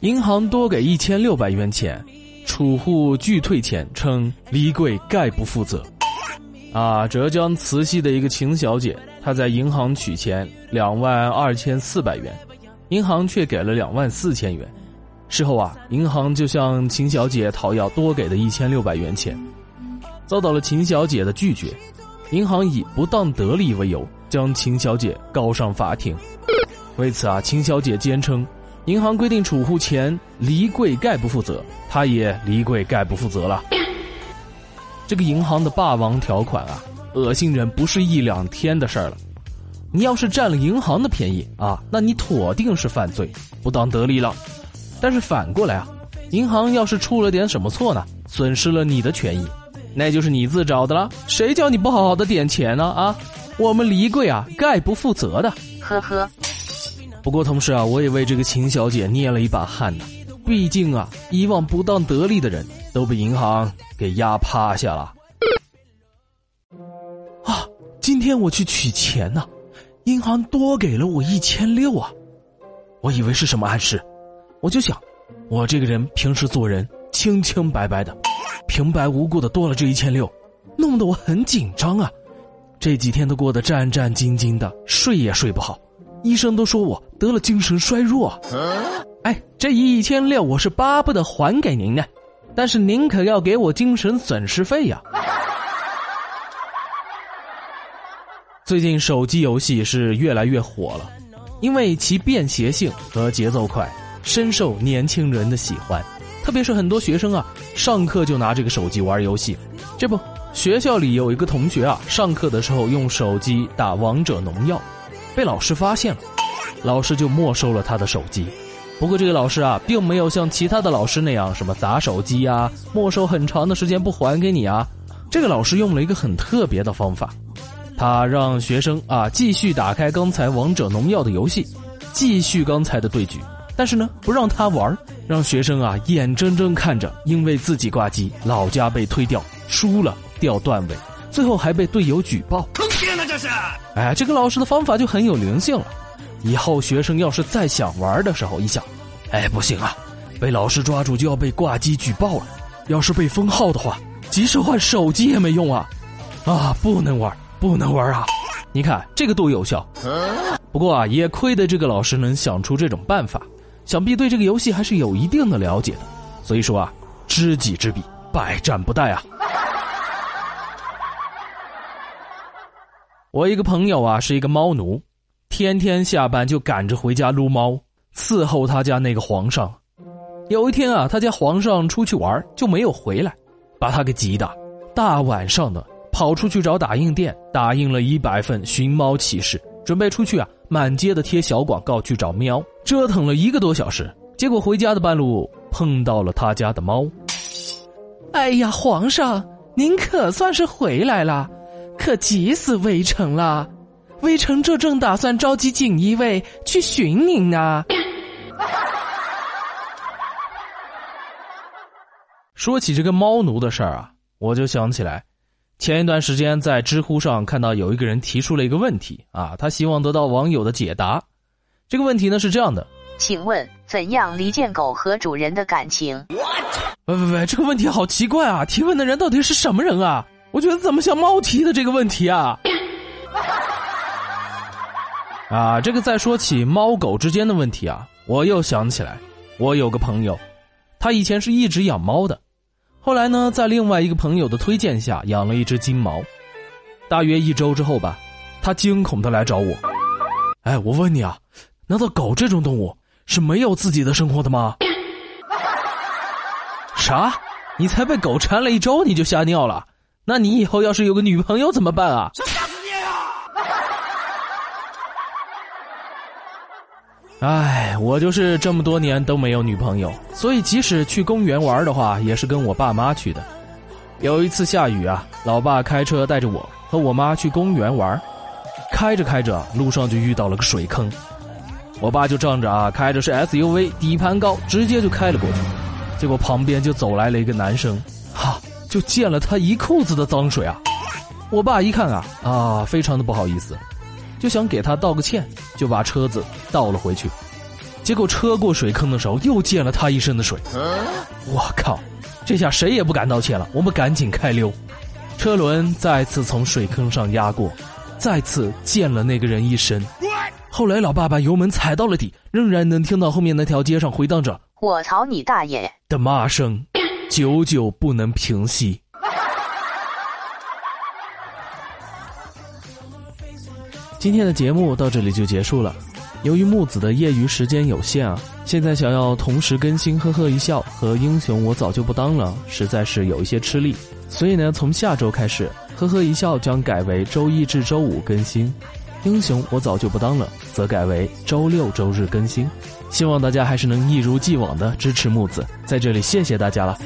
银行多给一千六百元钱，储户拒退钱，称李贵概不负责。啊，浙江慈溪的一个秦小姐，她在银行取钱两万二千四百元，银行却给了两万四千元。事后啊，银行就向秦小姐讨要多给的一千六百元钱，遭到了秦小姐的拒绝。银行以不当得利为由，将秦小姐告上法庭。为此啊，秦小姐坚称，银行规定储户钱离柜概不负责，他也离柜概不负责了。这个银行的霸王条款啊，恶心人不是一两天的事儿了。你要是占了银行的便宜啊，那你妥定是犯罪，不当得利了。但是反过来啊，银行要是出了点什么错呢，损失了你的权益，那就是你自找的了。谁叫你不好好的点钱呢？啊，我们离柜啊，概不负责的。呵呵。不过同时啊，我也为这个秦小姐捏了一把汗呢。毕竟啊，以往不当得利的人都被银行给压趴下了。啊，今天我去取钱呢，银行多给了我一千六啊，我以为是什么暗示，我就想，我这个人平时做人清清白白的，平白无故的多了这一千六，弄得我很紧张啊，这几天都过得战战兢兢的，睡也睡不好，医生都说我得了精神衰弱。哎，这一千六我是巴不得还给您呢，但是您可要给我精神损失费呀。最近手机游戏是越来越火了，因为其便携性和节奏快，深受年轻人的喜欢。特别是很多学生啊，上课就拿这个手机玩游戏。这不，学校里有一个同学啊，上课的时候用手机打王者农药，被老师发现了，老师就没收了他的手机。不过这个老师啊，并没有像其他的老师那样什么砸手机啊、没收很长的时间不还给你啊。这个老师用了一个很特别的方法，他让学生啊继续打开刚才王者农药的游戏，继续刚才的对局，但是呢不让他玩，让学生啊眼睁睁看着因为自己挂机，老家被推掉，输了掉段位，最后还被队友举报。坑爹呢这是！哎，这个老师的方法就很有灵性了。以后学生要是再想玩的时候，一想，哎，不行啊，被老师抓住就要被挂机举报了。要是被封号的话，即使换手机也没用啊！啊，不能玩，不能玩啊！你看这个多有效。不过啊，也亏得这个老师能想出这种办法，想必对这个游戏还是有一定的了解的。所以说啊，知己知彼，百战不殆啊！我一个朋友啊，是一个猫奴。天天下班就赶着回家撸猫，伺候他家那个皇上。有一天啊，他家皇上出去玩就没有回来，把他给急的，大晚上的跑出去找打印店，打印了一百份寻猫启事，准备出去啊，满街的贴小广告去找喵。折腾了一个多小时，结果回家的半路碰到了他家的猫。哎呀，皇上，您可算是回来了，可急死微臣了。微臣这正打算召集锦衣卫去寻您呢。说起这个猫奴的事儿啊，我就想起来，前一段时间在知乎上看到有一个人提出了一个问题啊，他希望得到网友的解答。这个问题呢是这样的：请问怎样离间狗和主人的感情？喂喂喂，这个问题好奇怪啊！提问的人到底是什么人啊？我觉得怎么像猫提的这个问题啊？啊，这个再说起猫狗之间的问题啊，我又想起来，我有个朋友，他以前是一直养猫的，后来呢，在另外一个朋友的推荐下养了一只金毛，大约一周之后吧，他惊恐的来找我，哎，我问你啊，难道狗这种动物是没有自己的生活的吗？啥？你才被狗缠了一周你就吓尿了？那你以后要是有个女朋友怎么办啊？哎，我就是这么多年都没有女朋友，所以即使去公园玩的话，也是跟我爸妈去的。有一次下雨啊，老爸开车带着我和我妈去公园玩，开着开着，路上就遇到了个水坑，我爸就仗着啊开着是 SUV，底盘高，直接就开了过去，结果旁边就走来了一个男生，哈，就溅了他一裤子的脏水啊！我爸一看啊啊，非常的不好意思。就想给他道个歉，就把车子倒了回去。结果车过水坑的时候又溅了他一身的水。我靠！这下谁也不敢道歉了，我们赶紧开溜。车轮再次从水坑上压过，再次溅了那个人一身。后来老爸把油门踩到了底，仍然能听到后面那条街上回荡着“我操你大爷”的骂声，久久不能平息。今天的节目到这里就结束了。由于木子的业余时间有限啊，现在想要同时更新《呵呵一笑》和《英雄我早就不当了》，实在是有一些吃力。所以呢，从下周开始，《呵呵一笑》将改为周一至周五更新。英雄我早就不当了，则改为周六周日更新，希望大家还是能一如既往的支持木子，在这里谢谢大家了。